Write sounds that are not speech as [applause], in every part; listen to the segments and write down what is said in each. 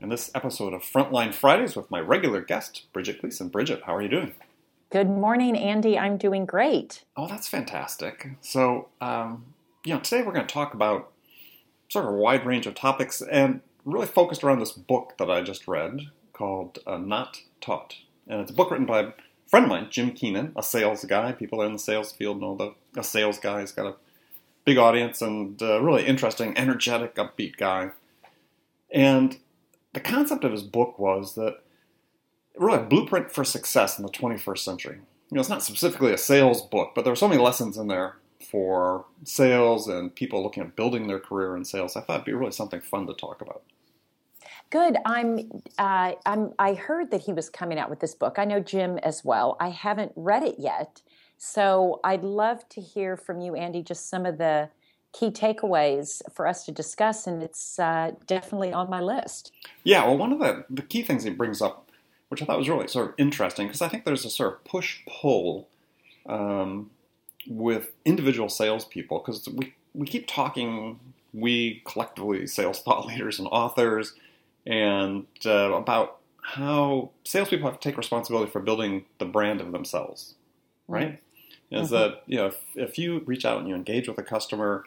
In this episode of Frontline Fridays with my regular guest, Bridget Gleason. Bridget, how are you doing? Good morning, Andy. I'm doing great. Oh, that's fantastic. So, um, you know, today we're going to talk about sort of a wide range of topics and really focused around this book that I just read called uh, Not Taught. And it's a book written by a friend of mine, Jim Keenan, a sales guy. People in the sales field know that a sales guy. He's got a big audience and uh, really interesting, energetic, upbeat guy. And the concept of his book was that really a blueprint for success in the 21st century. You know, it's not specifically a sales book, but there are so many lessons in there for sales and people looking at building their career in sales. I thought it'd be really something fun to talk about. Good. I'm. Uh, I'm. I heard that he was coming out with this book. I know Jim as well. I haven't read it yet, so I'd love to hear from you, Andy. Just some of the key takeaways for us to discuss, and it's uh, definitely on my list. Yeah, well, one of the, the key things he brings up, which I thought was really sort of interesting, because I think there's a sort of push pull um, with individual salespeople, because we, we keep talking, we collectively, sales thought leaders and authors, and uh, about how salespeople have to take responsibility for building the brand of themselves, right? Mm-hmm. Is that, you know, if, if you reach out and you engage with a customer,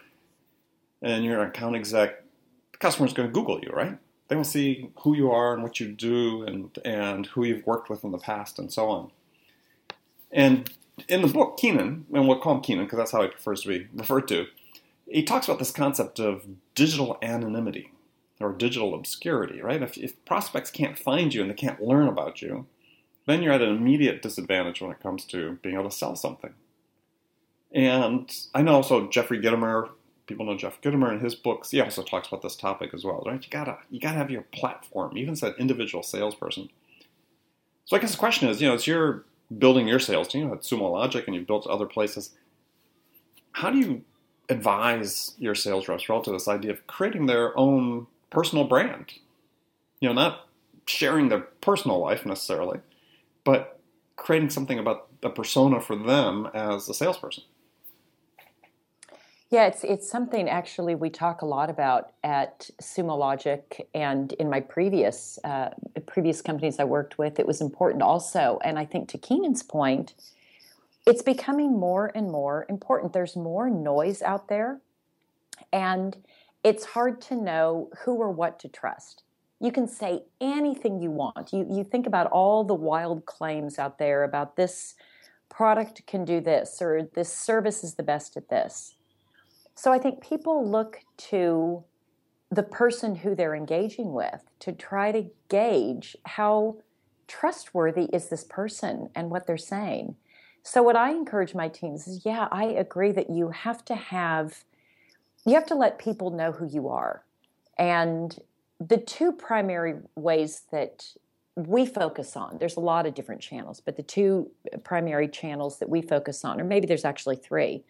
and you're an account exec, the customer's going to Google you, right? They will see who you are and what you do and, and who you've worked with in the past and so on. And in the book, Keenan, and we'll call him Keenan because that's how he prefers to be referred to, he talks about this concept of digital anonymity or digital obscurity, right? If, if prospects can't find you and they can't learn about you, then you're at an immediate disadvantage when it comes to being able to sell something. And I know also Jeffrey Gitomer people know Jeff Gitomer in his books. He also talks about this topic as well, right? You gotta you gotta have your platform, even as an individual salesperson. So I guess the question is, you know, as you're building your sales team at Sumo Logic and you've built other places, how do you advise your sales reps relative to this idea of creating their own personal brand? You know, not sharing their personal life necessarily, but creating something about a persona for them as a salesperson. Yeah, it's it's something actually we talk a lot about at Sumo Logic and in my previous uh, previous companies I worked with. It was important also, and I think to Keenan's point, it's becoming more and more important. There's more noise out there, and it's hard to know who or what to trust. You can say anything you want. You you think about all the wild claims out there about this product can do this or this service is the best at this so I think people look to the person who they're engaging with to try to gauge how trustworthy is this person and what they're saying. So what I encourage my teams is yeah, I agree that you have to have you have to let people know who you are. And the two primary ways that we focus on, there's a lot of different channels, but the two primary channels that we focus on, or maybe there's actually three,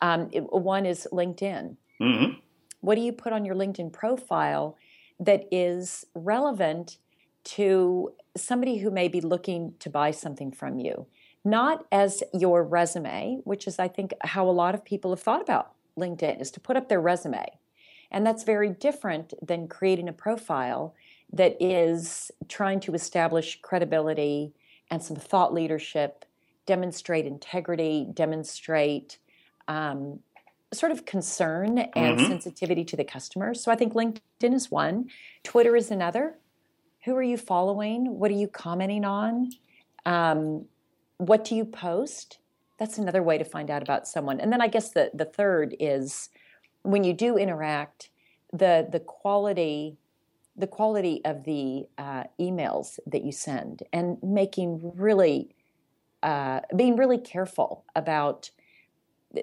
um, it, one is LinkedIn. Mm-hmm. What do you put on your LinkedIn profile that is relevant to somebody who may be looking to buy something from you, not as your resume, which is, I think, how a lot of people have thought about LinkedIn, is to put up their resume. And that's very different than creating a profile that is trying to establish credibility and some thought leadership, demonstrate integrity, demonstrate um, sort of concern and mm-hmm. sensitivity to the customer. So I think LinkedIn is one, Twitter is another. Who are you following? What are you commenting on? Um, what do you post? That's another way to find out about someone. And then I guess the, the third is when you do interact, the the quality the quality of the uh, emails that you send and making really uh, being really careful about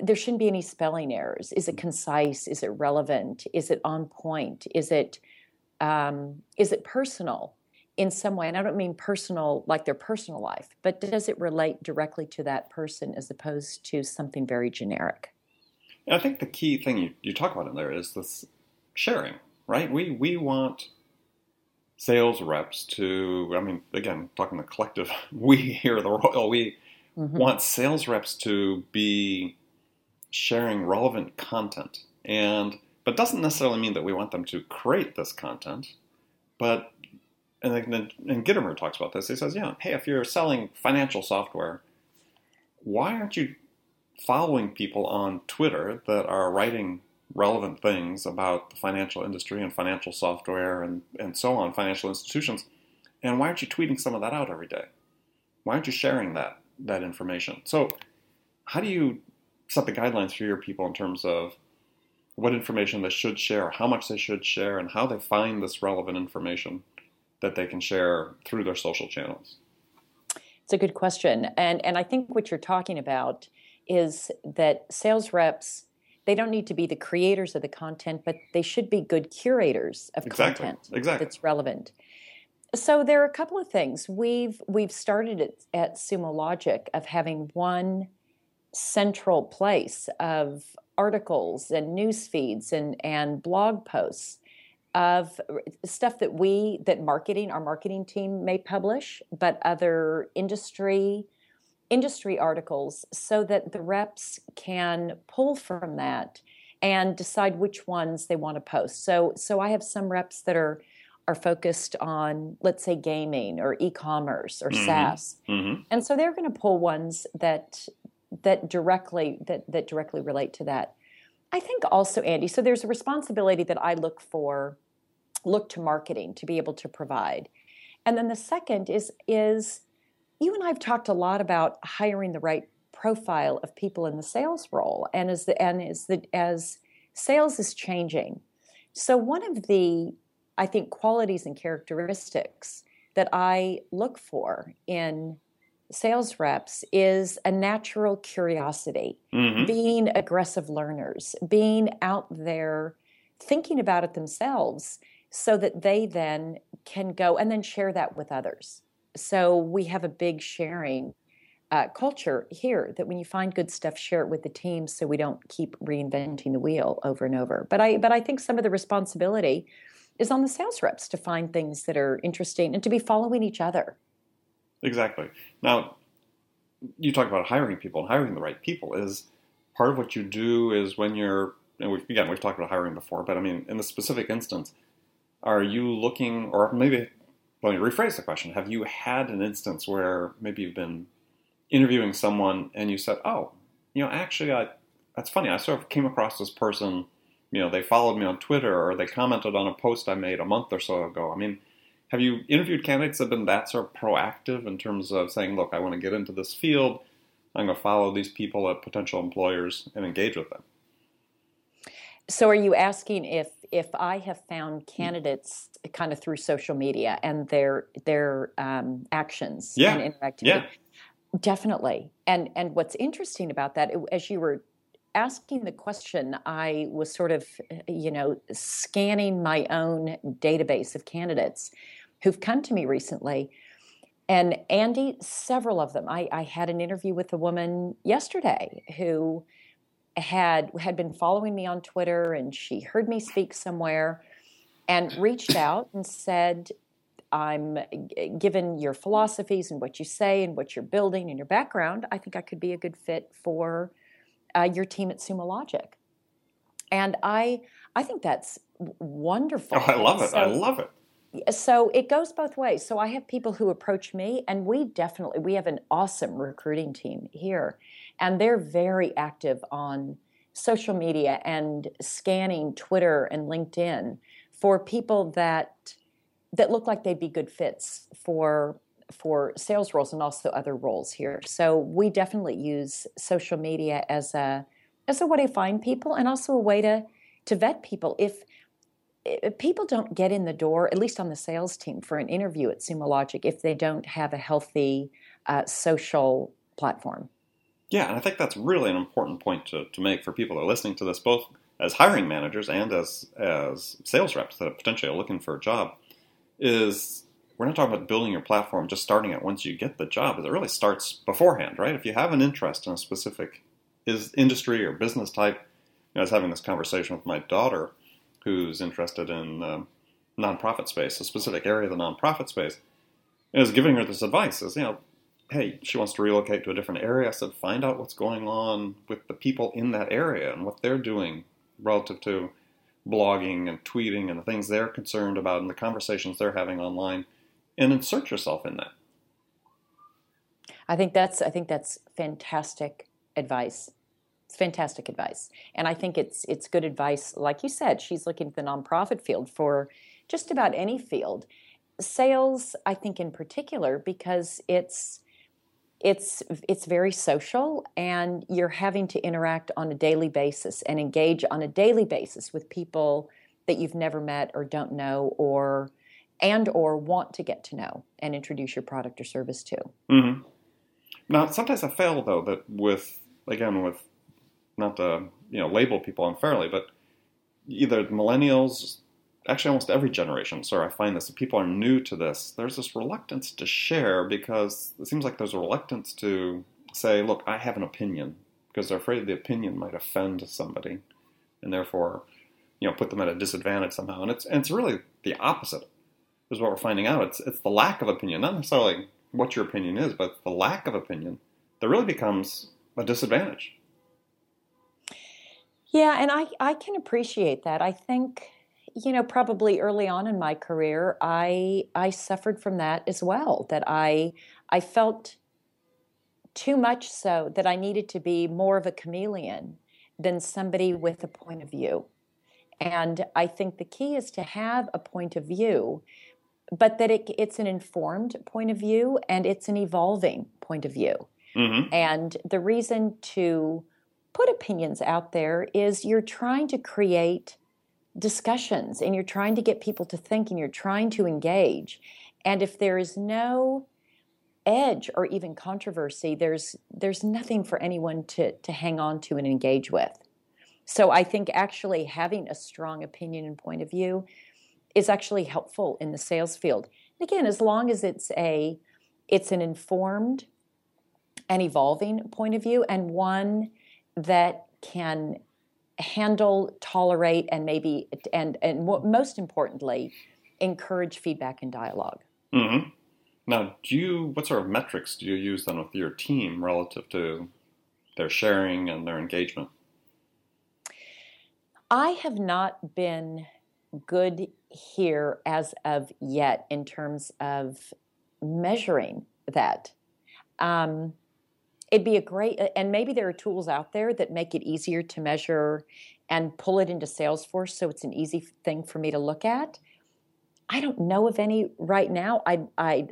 there shouldn't be any spelling errors. Is it concise? Is it relevant? Is it on point? Is it um, is it personal in some way? And i don't mean personal like their personal life but does it relate directly to that person as opposed to something very generic? I think the key thing you, you talk about in there is this sharing right? We we want sales reps to, I mean, again, talking the collective, [laughs] we here the Royal, we mm-hmm. want sales reps to be sharing relevant content. And, but doesn't necessarily mean that we want them to create this content. But, and, then, and Gitomer talks about this. He says, yeah, hey, if you're selling financial software, why aren't you following people on Twitter that are writing relevant things about the financial industry and financial software and, and so on, financial institutions. And why aren't you tweeting some of that out every day? Why aren't you sharing that that information? So how do you set the guidelines for your people in terms of what information they should share, how much they should share, and how they find this relevant information that they can share through their social channels? It's a good question. And and I think what you're talking about is that sales reps they don't need to be the creators of the content, but they should be good curators of exactly. content exactly. that's relevant. So there are a couple of things we've we've started at, at Sumo Logic of having one central place of articles and news feeds and and blog posts of stuff that we that marketing our marketing team may publish, but other industry industry articles so that the reps can pull from that and decide which ones they want to post. So so I have some reps that are are focused on let's say gaming or e-commerce or mm-hmm. SaaS. Mm-hmm. And so they're going to pull ones that that directly that that directly relate to that. I think also Andy, so there's a responsibility that I look for look to marketing to be able to provide. And then the second is is you and I have talked a lot about hiring the right profile of people in the sales role, and as the and as the as sales is changing. So one of the I think qualities and characteristics that I look for in sales reps is a natural curiosity, mm-hmm. being aggressive learners, being out there thinking about it themselves so that they then can go and then share that with others so we have a big sharing uh, culture here that when you find good stuff, share it with the team so we don't keep reinventing the wheel over and over. But I, but I think some of the responsibility is on the sales reps to find things that are interesting and to be following each other. Exactly. Now, you talk about hiring people and hiring the right people is part of what you do is when you're and we've, again we've talked about hiring before, but I mean in the specific instance, are you looking or maybe let me rephrase the question. Have you had an instance where maybe you've been interviewing someone and you said, "Oh, you know, actually, I, that's funny. I sort of came across this person. You know, they followed me on Twitter or they commented on a post I made a month or so ago." I mean, have you interviewed candidates that have been that sort of proactive in terms of saying, "Look, I want to get into this field. I'm going to follow these people at potential employers and engage with them." So, are you asking if if I have found candidates kind of through social media and their their um, actions yeah. and interactivity? Yeah. Definitely. And and what's interesting about that, as you were asking the question, I was sort of you know scanning my own database of candidates who've come to me recently. And Andy, several of them. I, I had an interview with a woman yesterday who had had been following me on Twitter and she heard me speak somewhere and reached out and said I'm given your philosophies and what you say and what you're building and your background, I think I could be a good fit for uh, your team at Sumo Logic. And I, I think that's wonderful. Oh, I love it. So, I love it so it goes both ways. So i have people who approach me and we definitely we have an awesome recruiting team here and they're very active on social media and scanning twitter and linkedin for people that that look like they'd be good fits for for sales roles and also other roles here. So we definitely use social media as a as a way to find people and also a way to to vet people. If people don't get in the door, at least on the sales team, for an interview at Sumo Logic if they don't have a healthy uh, social platform. Yeah, and I think that's really an important point to, to make for people that are listening to this, both as hiring managers and as as sales reps that are potentially looking for a job. Is we're not talking about building your platform just starting it once you get the job. It really starts beforehand, right? If you have an interest in a specific is industry or business type, you know, I was having this conversation with my daughter who's interested in the nonprofit space, a specific area of the nonprofit space, is giving her this advice: is you know, hey, she wants to relocate to a different area. I said, find out what's going on with the people in that area and what they're doing relative to blogging and tweeting and the things they're concerned about and the conversations they're having online, and insert yourself in that. I think that's I think that's fantastic advice. It's fantastic advice. And I think it's it's good advice. Like you said, she's looking at the nonprofit field for just about any field. Sales, I think in particular, because it's it's it's very social and you're having to interact on a daily basis and engage on a daily basis with people that you've never met or don't know or and or want to get to know and introduce your product or service to. Mm-hmm. Now, sometimes I fail though that with again with not to you know label people unfairly, but either millennials, actually almost every generation. Sorry, I find this. People are new to this. There's this reluctance to share because it seems like there's a reluctance to say, "Look, I have an opinion," because they're afraid the opinion might offend somebody, and therefore, you know, put them at a disadvantage somehow. And it's and it's really the opposite. Is what we're finding out. It's it's the lack of opinion, not necessarily what your opinion is, but the lack of opinion that really becomes a disadvantage. Yeah, and I, I can appreciate that. I think, you know, probably early on in my career, I I suffered from that as well. That I I felt too much so that I needed to be more of a chameleon than somebody with a point of view. And I think the key is to have a point of view, but that it, it's an informed point of view and it's an evolving point of view. Mm-hmm. And the reason to put opinions out there is you're trying to create discussions and you're trying to get people to think and you're trying to engage. And if there is no edge or even controversy, there's there's nothing for anyone to to hang on to and engage with. So I think actually having a strong opinion and point of view is actually helpful in the sales field. And again, as long as it's a it's an informed and evolving point of view and one that can handle, tolerate, and maybe and and most importantly, encourage feedback and dialog mm-hmm. Now, do you what sort of metrics do you use then with your team relative to their sharing and their engagement? I have not been good here as of yet in terms of measuring that. Um, it'd be a great and maybe there are tools out there that make it easier to measure and pull it into salesforce so it's an easy thing for me to look at i don't know of any right now i i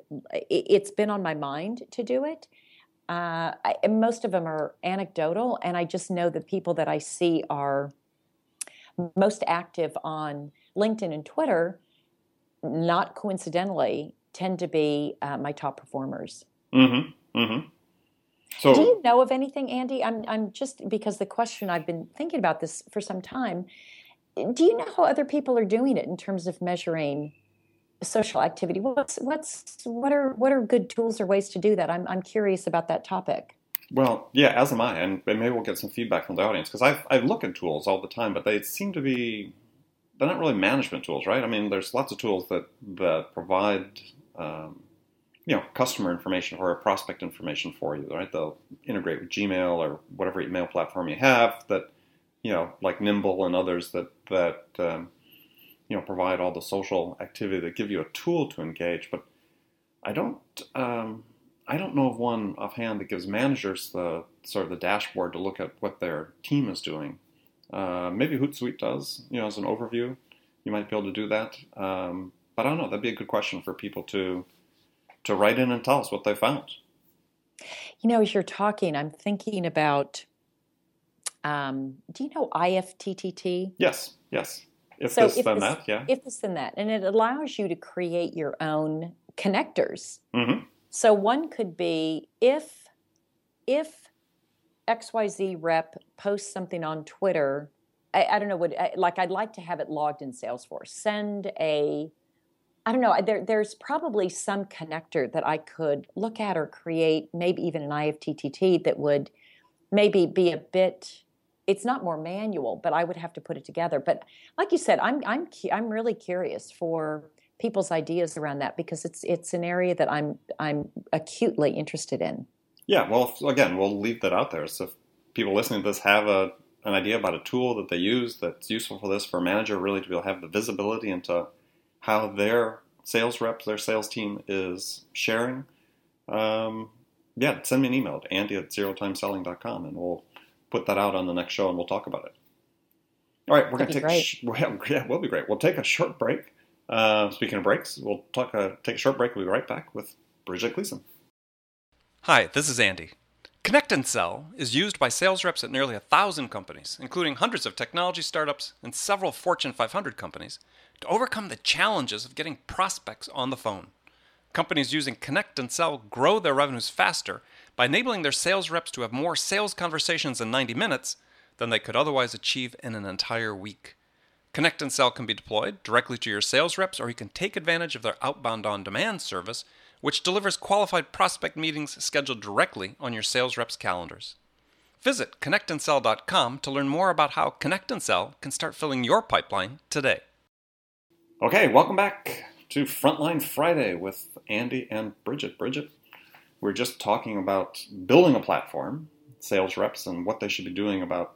it's been on my mind to do it uh, I, most of them are anecdotal and i just know the people that i see are most active on linkedin and twitter not coincidentally tend to be uh, my top performers mm-hmm. Mm-hmm. So, do you know of anything, Andy? I'm, I'm just because the question I've been thinking about this for some time. Do you know how other people are doing it in terms of measuring social activity? What's what's what are what are good tools or ways to do that? I'm I'm curious about that topic. Well, yeah, as am I, and maybe we'll get some feedback from the audience because I I look at tools all the time, but they seem to be they're not really management tools, right? I mean, there's lots of tools that that provide um, you know customer information or prospect information for you, right? They'll integrate with Gmail or whatever email platform you have that you know, like Nimble and others that that um, you know provide all the social activity that give you a tool to engage. But I don't um, I don't know of one offhand that gives managers the sort of the dashboard to look at what their team is doing. Uh, maybe Hootsuite does, you know, as an overview. You might be able to do that. Um, but I don't know. That'd be a good question for people to to write in and tell us what they found. You know, as you're talking, I'm thinking about. Um, do you know IFTTT? Yes. Yes. If so this, if then this, that. Yeah. If this, then that, and it allows you to create your own connectors. Mm-hmm. So one could be if if XYZ rep posts something on Twitter, I, I don't know what like I'd like to have it logged in Salesforce. Send a I don't know. There, there's probably some connector that I could look at or create, maybe even an IFTTT that would maybe be a bit. It's not more manual, but I would have to put it together. But like you said, I'm I'm I'm really curious for people's ideas around that because it's it's an area that I'm I'm acutely interested in. Yeah, well, again, we'll leave that out there. So if people listening to this have a an idea about a tool that they use that's useful for this for a manager really to be able to have the visibility into how their sales reps, their sales team is sharing, um, yeah, send me an email at andy at zerotimeselling.com and we'll put that out on the next show and we'll talk about it. All right, we're going to take. A sh- [laughs] yeah, we'll be great. We'll take a short break. Uh, speaking of breaks, we'll talk. Uh, take a short break. We'll be right back with Bridget Gleason. Hi, this is Andy. Connect and Sell is used by sales reps at nearly a thousand companies, including hundreds of technology startups and several Fortune 500 companies, to overcome the challenges of getting prospects on the phone. Companies using Connect and Sell grow their revenues faster by enabling their sales reps to have more sales conversations in 90 minutes than they could otherwise achieve in an entire week. Connect and Sell can be deployed directly to your sales reps, or you can take advantage of their outbound on demand service which delivers qualified prospect meetings scheduled directly on your sales reps' calendars. Visit connectandsell.com to learn more about how Connect and Sell can start filling your pipeline today. Okay, welcome back to Frontline Friday with Andy and Bridget. Bridget, we're just talking about building a platform, sales reps, and what they should be doing about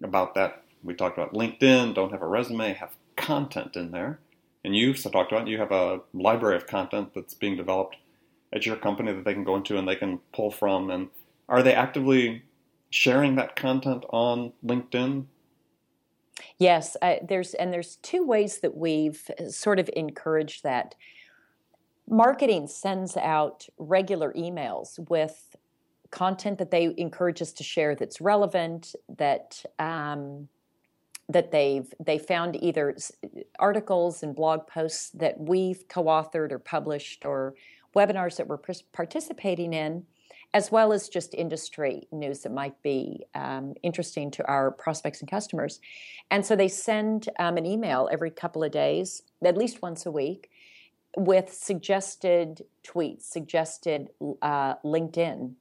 about that. We talked about LinkedIn, don't have a resume, have content in there. And you so talked about you have a library of content that's being developed at your company that they can go into and they can pull from? And are they actively sharing that content on LinkedIn? Yes, uh, there's and there's two ways that we've sort of encouraged that. Marketing sends out regular emails with content that they encourage us to share that's relevant, that um, that they've they found either articles and blog posts that we've co-authored or published or webinars that we're participating in, as well as just industry news that might be um, interesting to our prospects and customers. And so they send um, an email every couple of days, at least once a week, with suggested tweets, suggested uh, LinkedIn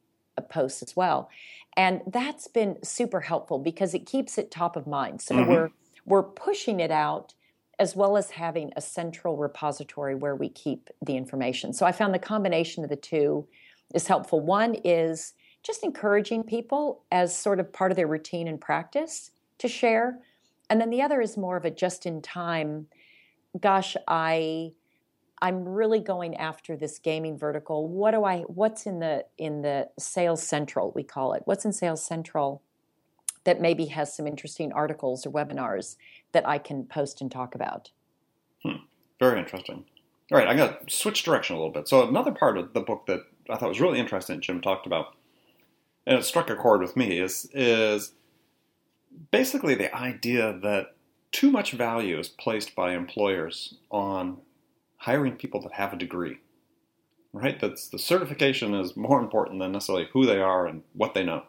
posts as well. And that's been super helpful because it keeps it top of mind. So mm-hmm. we're we're pushing it out as well as having a central repository where we keep the information. So I found the combination of the two is helpful. One is just encouraging people as sort of part of their routine and practice to share. And then the other is more of a just in time, gosh, I I'm really going after this gaming vertical. What do I what's in the in the sales central we call it? What's in sales central that maybe has some interesting articles or webinars that I can post and talk about. Hmm. Very interesting. All right, I'm going to switch direction a little bit. So, another part of the book that I thought was really interesting, Jim talked about, and it struck a chord with me, is, is basically the idea that too much value is placed by employers on hiring people that have a degree. Right? That's the certification is more important than necessarily who they are and what they know.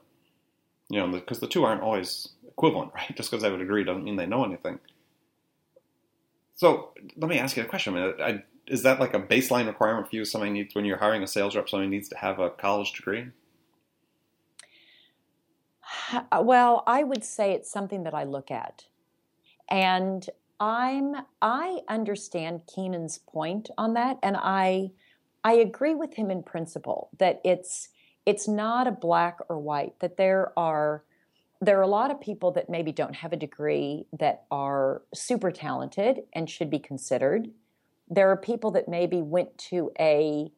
You know, because the two aren't always equivalent, [laughs] right? Just because they have a degree doesn't mean they know anything. So let me ask you a question. I mean, I, is that like a baseline requirement for you? Somebody needs when you're hiring a sales rep, somebody needs to have a college degree. Well, I would say it's something that I look at, and I'm I understand Keenan's point on that, and I I agree with him in principle that it's it's not a black or white. That there are there are a lot of people that maybe don't have a degree that are super talented and should be considered. There are people that maybe went to a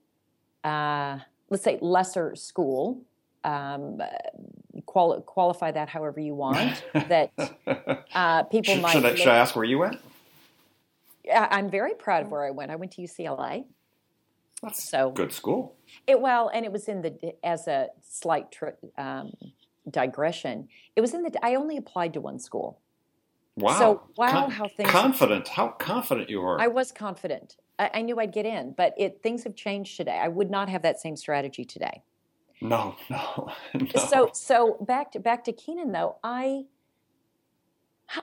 uh, let's say lesser school um, quali- qualify that however you want. [laughs] that uh, people should, might. Should I, should I ask where you went? I- I'm very proud of where I went. I went to UCLA. That's So- good school. It well, and it was in the as a slight tri- um, digression. It was in the. I only applied to one school. Wow. So, wow, how things- confident. How confident you are. I was confident. I, I knew I'd get in, but it things have changed today. I would not have that same strategy today. no, [laughs] no, no. So so back to back to Keenan though. I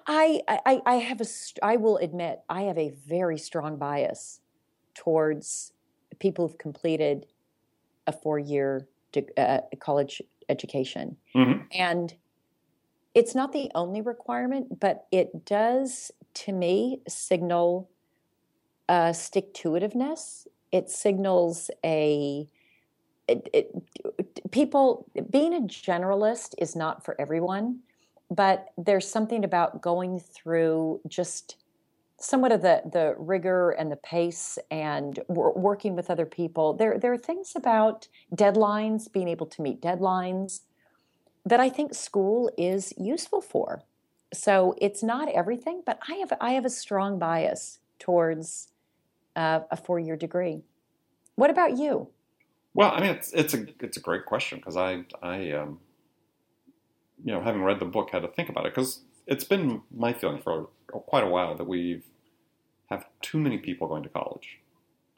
I I I have a, I will admit I have a very strong bias towards people who've completed a four year uh, college education, Mhm. and it's not the only requirement, but it does to me signal stick to itiveness. It signals a it, it, people being a generalist is not for everyone, but there's something about going through just somewhat of the the rigor and the pace and wor- working with other people. There there are things about deadlines, being able to meet deadlines, that I think school is useful for. So it's not everything, but I have I have a strong bias towards uh, a four year degree. What about you? Well, I mean, it's it's a it's a great question because I I um, you know having read the book had to think about it because it's been my feeling for quite a while that we've have too many people going to college,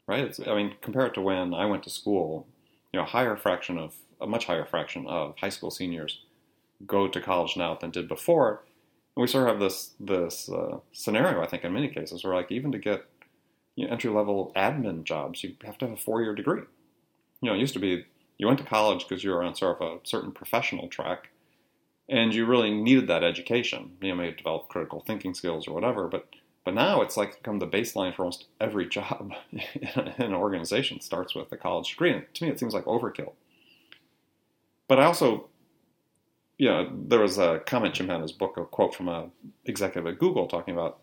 right? It's, I mean, compared to when I went to school, you know, a higher fraction of a much higher fraction of high school seniors go to college now than did before. And we sort of have this this uh, scenario, I think, in many cases, where like even to get you know, entry level admin jobs, you have to have a four year degree you know, it used to be you went to college because you were on sort of a certain professional track, and you really needed that education. You know, maybe develop critical thinking skills or whatever. But but now it's like become the baseline for almost every [laughs] job in [laughs] an organization starts with a college degree. And to me, it seems like overkill. But I also, you know, there was a comment Jim had in his book, a quote from a executive at Google talking about,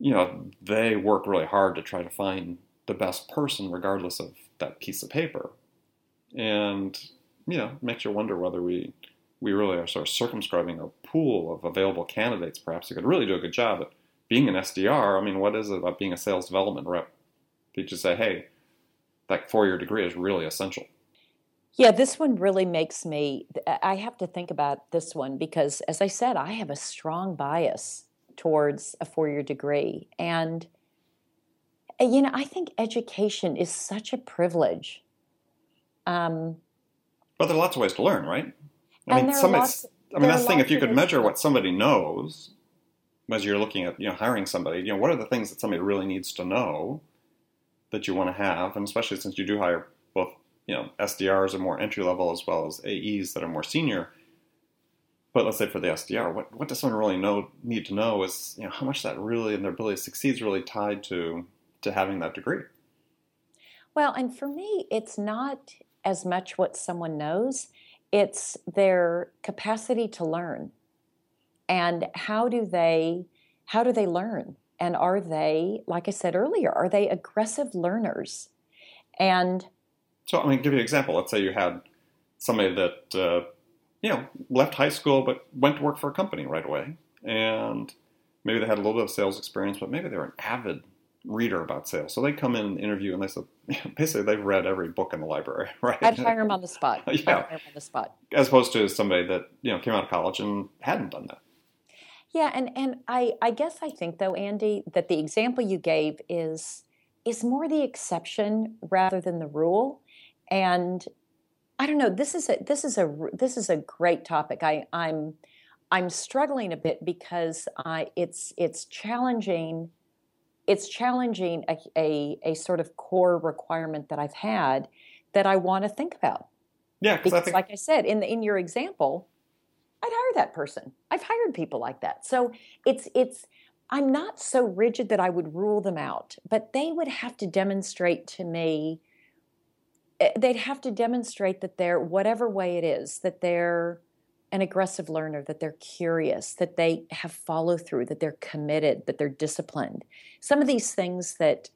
you know, they work really hard to try to find the best person regardless of that piece of paper. And, you know, it makes you wonder whether we we really are sort of circumscribing a pool of available candidates perhaps who could really do a good job at being an SDR. I mean, what is it about being a sales development rep? They just say, hey, that four year degree is really essential. Yeah, this one really makes me. I have to think about this one because, as I said, I have a strong bias towards a four year degree. And, uh, you know, I think education is such a privilege. Um, But there are lots of ways to learn, right? I mean, some lots- I mean, that's the thing. If you could measure what somebody knows as you're looking at, you know, hiring somebody, you know, what are the things that somebody really needs to know that you want to have? And especially since you do hire you know, SDRs are more entry level as well as AEs that are more senior. But let's say for the SDR, what, what does someone really know need to know is, you know, how much that really and their ability to succeed is really tied to to having that degree. Well, and for me, it's not as much what someone knows, it's their capacity to learn. And how do they how do they learn? And are they, like I said earlier, are they aggressive learners? And So, I mean, give you an example. Let's say you had somebody that, uh, you know, left high school but went to work for a company right away. And maybe they had a little bit of sales experience, but maybe they were an avid reader about sales. So they come in and interview and they said, [laughs] basically, they've read every book in the library, [laughs] right? I'd hire them on the spot. I'd [laughs] Yeah. on the spot. As opposed to somebody that, you know, came out of college and hadn't done that. Yeah, and and I I guess I think though, Andy, that the example you gave is is more the exception rather than the rule. And I don't know. This is a this is a this is a great topic. I I'm I'm struggling a bit because I it's it's challenging. It's challenging a, a, a sort of core requirement that I've had that I want to think about. Yeah, because I think like I said, in the, in your example, I'd hire that person. I've hired people like that. So it's it's I'm not so rigid that I would rule them out, but they would have to demonstrate to me they'd have to demonstrate that they're whatever way it is that they're an aggressive learner that they're curious that they have follow through that they're committed that they're disciplined some of these things that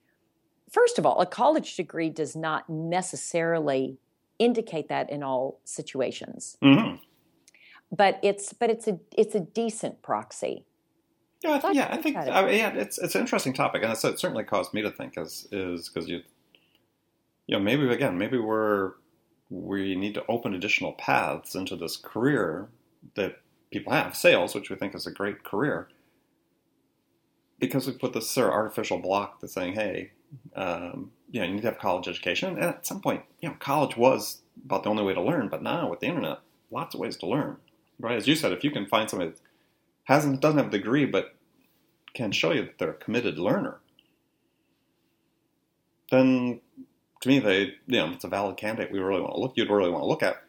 first of all a college degree does not necessarily indicate that in all situations Mm-hmm. but it's but it's a it's a decent proxy Yeah, I th- yeah, I think. I mean, yeah, it's it's an interesting topic, and it's, it certainly caused me to think as is because you, you know, maybe again, maybe we're we need to open additional paths into this career that people have, sales, which we think is a great career, because we put this sort of artificial block that's saying, hey, um, you know, you need to have college education, and at some point, you know, college was about the only way to learn, but now with the internet, lots of ways to learn, right? As you said, if you can find somebody that hasn't doesn't have a degree but can show you that they're a committed learner, then to me they you know it's a valid candidate we really want to look you'd really want to look at.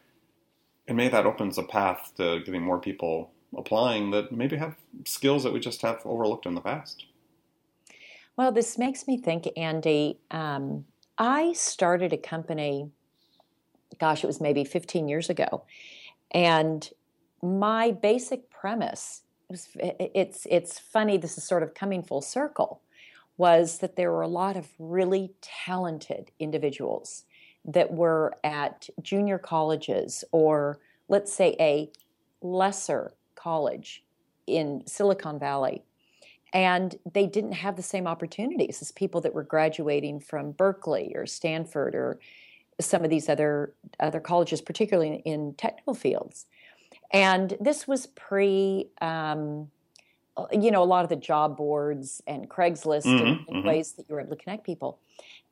And maybe that opens a path to getting more people applying that maybe have skills that we just have overlooked in the past. Well, this makes me think, Andy. Um, I started a company, gosh, it was maybe 15 years ago. And my basic premise it's, it's funny, this is sort of coming full circle, was that there were a lot of really talented individuals that were at junior colleges or, let's say, a lesser college in Silicon Valley and they didn't have the same opportunities as people that were graduating from Berkeley or Stanford or some of these other other colleges, particularly in technical fields. And this was pre, um, you know, a lot of the job boards and Craigslist Mhm, and, and mhm. ways that you were able to connect people.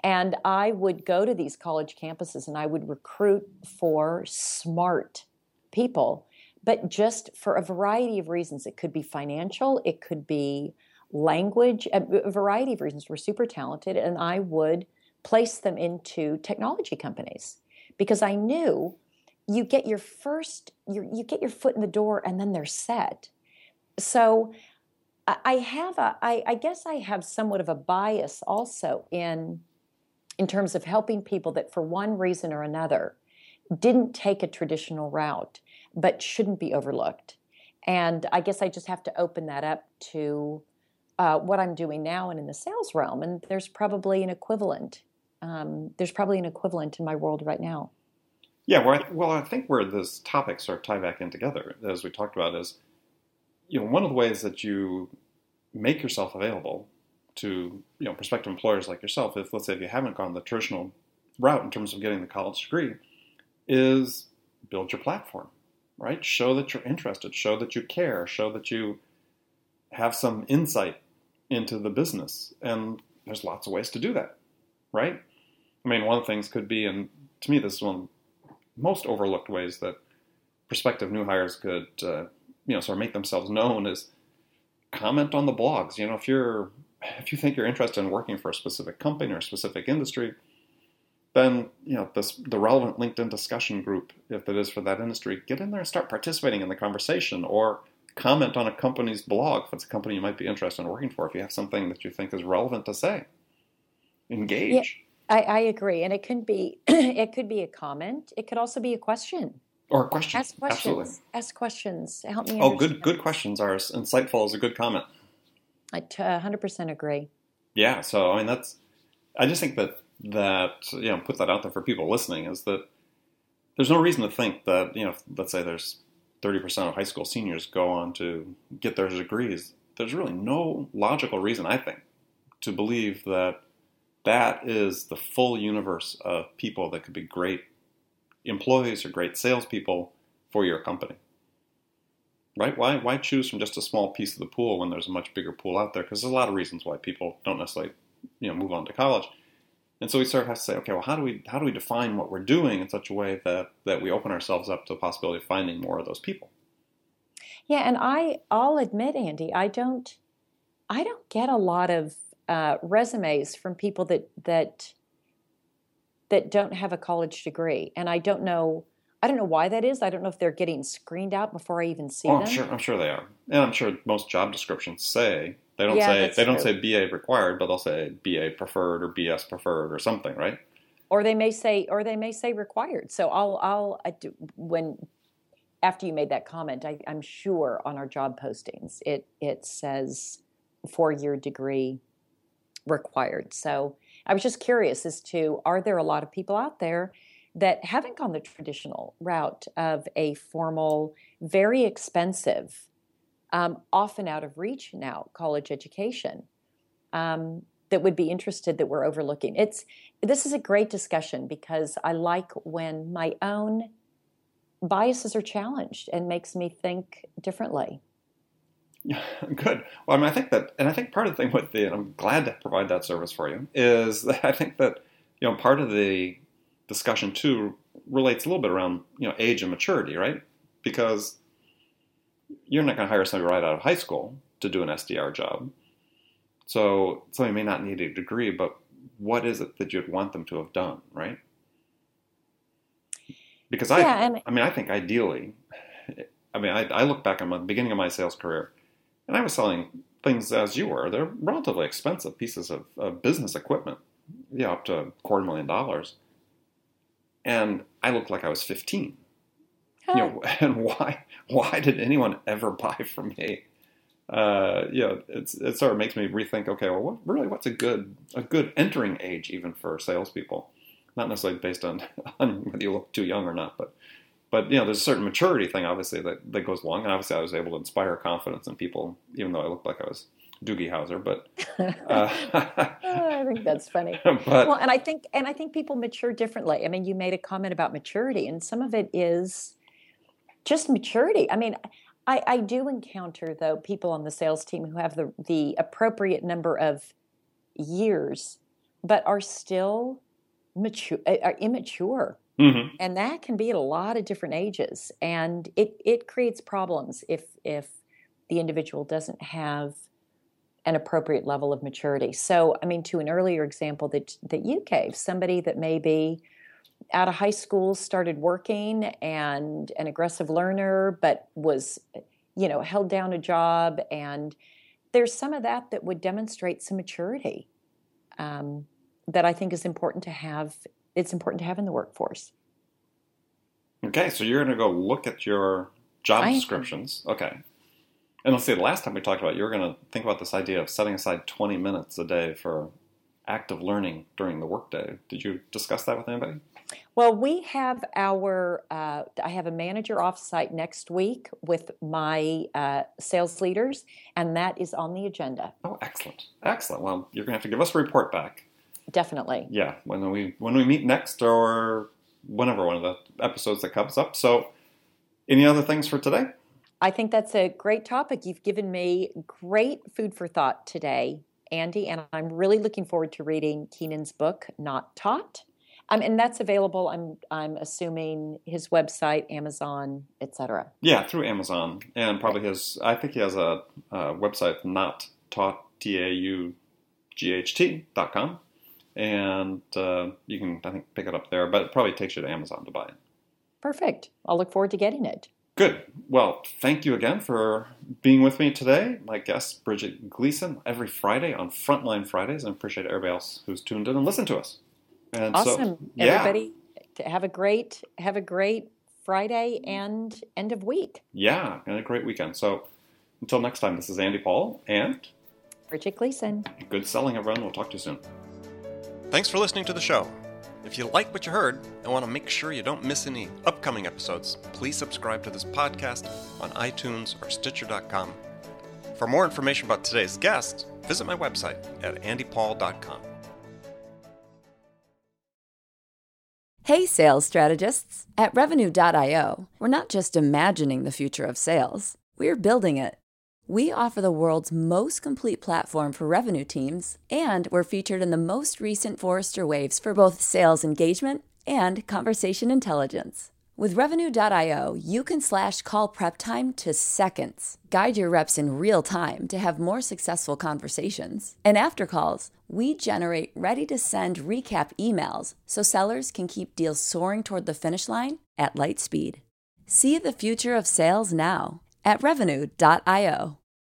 And I would go to these college campuses and I would recruit for smart people, but just for a variety of reasons. It could be financial, it could be language, a, a variety of reasons. We're super talented, and I would place them into technology companies because I knew you get your first, you you get your foot in the door, and then they're set. So I have a, I, I guess I have somewhat of a bias also in, in terms of helping people that for one reason or another didn't take a traditional route, but shouldn't be overlooked. And I guess I just have to open that up to uh, what I'm doing now and in the sales realm. And there's probably an equivalent. Um, there's probably an equivalent in my world right now. Yeah, well, I, well, I think where this topics of tie back in together, as we talked about, is you know one of the ways that you make yourself available to you know prospective employers like yourself, if let's say if you haven't gone the traditional route in terms of getting the college degree, is build your platform, right? Show that you're interested, show that you care, show that you have some insight into the business, and there's lots of ways to do that, right? I mean, one of the things could be, and to me, this is one of the most overlooked ways that prospective new hires could, uh, you know, sort of make themselves known is comment on the blogs. You know, if you're if you think you're interested in working for a specific company or a specific industry, then you know this, the relevant LinkedIn discussion group, if it is for that industry, get in there and start participating in the conversation, or comment on a company's blog if it's a company you might be interested in working for. If you have something that you think is relevant to say, engage. I, I agree, and it could be [clears throat] it could be a comment. It could also be a question. Or a question. Ask questions. Absolutely. Ask questions. Help me. Oh, good understand. good questions are insightful Is a good comment. I t- 100% agree. Yeah, so I mean that's I just think that that you know put that out there for people listening is that there's no reason to think that you know let's say there's 30% of high school seniors go on to get their degrees. There's really no logical reason I think to believe that that is the full universe of people that could be great employees or great salespeople for your company. Right? Why why choose from just a small piece of the pool when there's a much bigger pool out there? Because there's a lot of reasons why people don't necessarily, you know, move on to college. And so we sort of have to say, okay, well, how do we how do we define what we're doing in such a way that that we open ourselves up to the possibility of finding more of those people? Yeah, and I I'll admit, Andy, I don't I don't get a lot of uh, resumes from people that that that don't have a college degree, and I don't know I don't know why that is. I don't know if they're getting screened out before I even see Oh, them. I'm sure I'm sure they are, and I'm sure most job descriptions say They don't Yeah, say they don't say BA required, but they'll say BA preferred or BS preferred or something, right? or they may say or they may say required so i'll i'll I do, when after you made that comment I, i'm sure on our job postings it it says four year degree required so i was just curious as to are there a lot of people out there that haven't gone the traditional route of a formal very expensive um, often out of reach now college education um, that would be interested that we're overlooking. It's this is a great discussion because I like when my own biases are challenged and makes me think differently. [laughs] Good. Well, I mean, I think that, and I think part of the thing with the, and I'm glad to provide that service for you, is [laughs] that I think that, you know, part of the discussion too relates a little bit around, you know, age and maturity, right? Because you're not going to hire somebody right out of high school to do an SDR job. So somebody may not need a degree, but what is it that you'd want them to have done, right? Because I, and- I mean, I think ideally, I mean, I, I look back on the beginning of my sales career, and I was selling things as you were. They're relatively expensive pieces of, of business equipment, you know, up to a quarter million dollars. And I looked like I was 15. You know, [laughs] and why why did anyone ever [laughs] buy from me? Uh, you know, it's, it sort of makes me rethink. Okay, well, what, really, what's a good a good entering age even for salespeople? Not necessarily based on, [laughs] on whether you look too young or not, but but you know, there's a certain maturity thing obviously that, that goes along. And obviously, I was able to inspire confidence in people, even though I looked like I was Doogie Howser. But [laughs] uh, Oh, I think that's funny. [laughs] but well, and I think and I think people mature differently. I mean, you made a comment about maturity, and some of it is just maturity. I mean, I, I do encounter though people on the sales team who have the the appropriate number of years, but are still mature, are immature, mhm. and that can be at a lot of different ages, and it it creates problems if if the individual doesn't have an appropriate level of maturity. So, I mean, to an earlier example that that you gave, somebody that maybe out of high school started working and an aggressive learner, but was, you know, held down a job, and there's some of that that would demonstrate some maturity um, that I think is important to have. It's important to have in the workforce. Okay, so you're going to go look at your job I am. descriptions. Okay. And let's see, the last time we talked about, it, you were going to think about this idea of setting aside 20 minutes a day for active learning during the workday. Did you discuss that with anybody? Well, we have our, uh, I have a manager offsite next week with my uh, sales leaders, and that is on the agenda. Oh, excellent. Excellent. Well, you're going to have to give us a report back. Definitely. Yeah, when we when we meet next or whenever one of the episodes that comes up. So, any other things for today? I think that's a great topic. You've given me great food for thought today, Andy, and I'm really looking forward to reading Keenan's book, Not Taught. Um, and that's available, I'm, I'm assuming, his website, Amazon, etc. Yeah, through Amazon and probably his. I think he has a, a website, not taught t a u g h t dot com, and uh, you can I think pick it up there. But it probably takes you to Amazon to buy it. Perfect. I'll look forward to getting it. Good. Well, thank you again for being with me today. My guest, Bridget Gleason, every Friday on Frontline Fridays. and appreciate everybody else who's tuned in and listened to us. And so, Awesome. yeah. Everybody have a great have a great Friday and end of week. Yeah, and a great weekend. So until next time, this is Andy Paul, and Bridget Gleason. good selling, everyone. We'll talk to you soon. Thanks for listening to the show. If you like what you heard and want to make sure you don't miss any upcoming episodes, please subscribe to this podcast on iTunes or Stitcher.com. For more information about today's guest, visit my website at andypaul.com. Hey, sales strategists. At Revenue.io, we're not just imagining the future of sales, we're building it. We offer the world's most complete platform for revenue teams, and we're featured in the most recent Forrester Waves for both sales engagement and conversation intelligence. With Revenue.io, you can slash call prep time to seconds, guide your reps in real time to have more successful conversations. And after calls, we generate ready to send recap emails so sellers can keep deals soaring toward the finish line at light speed. See the future of sales now at Revenue.io.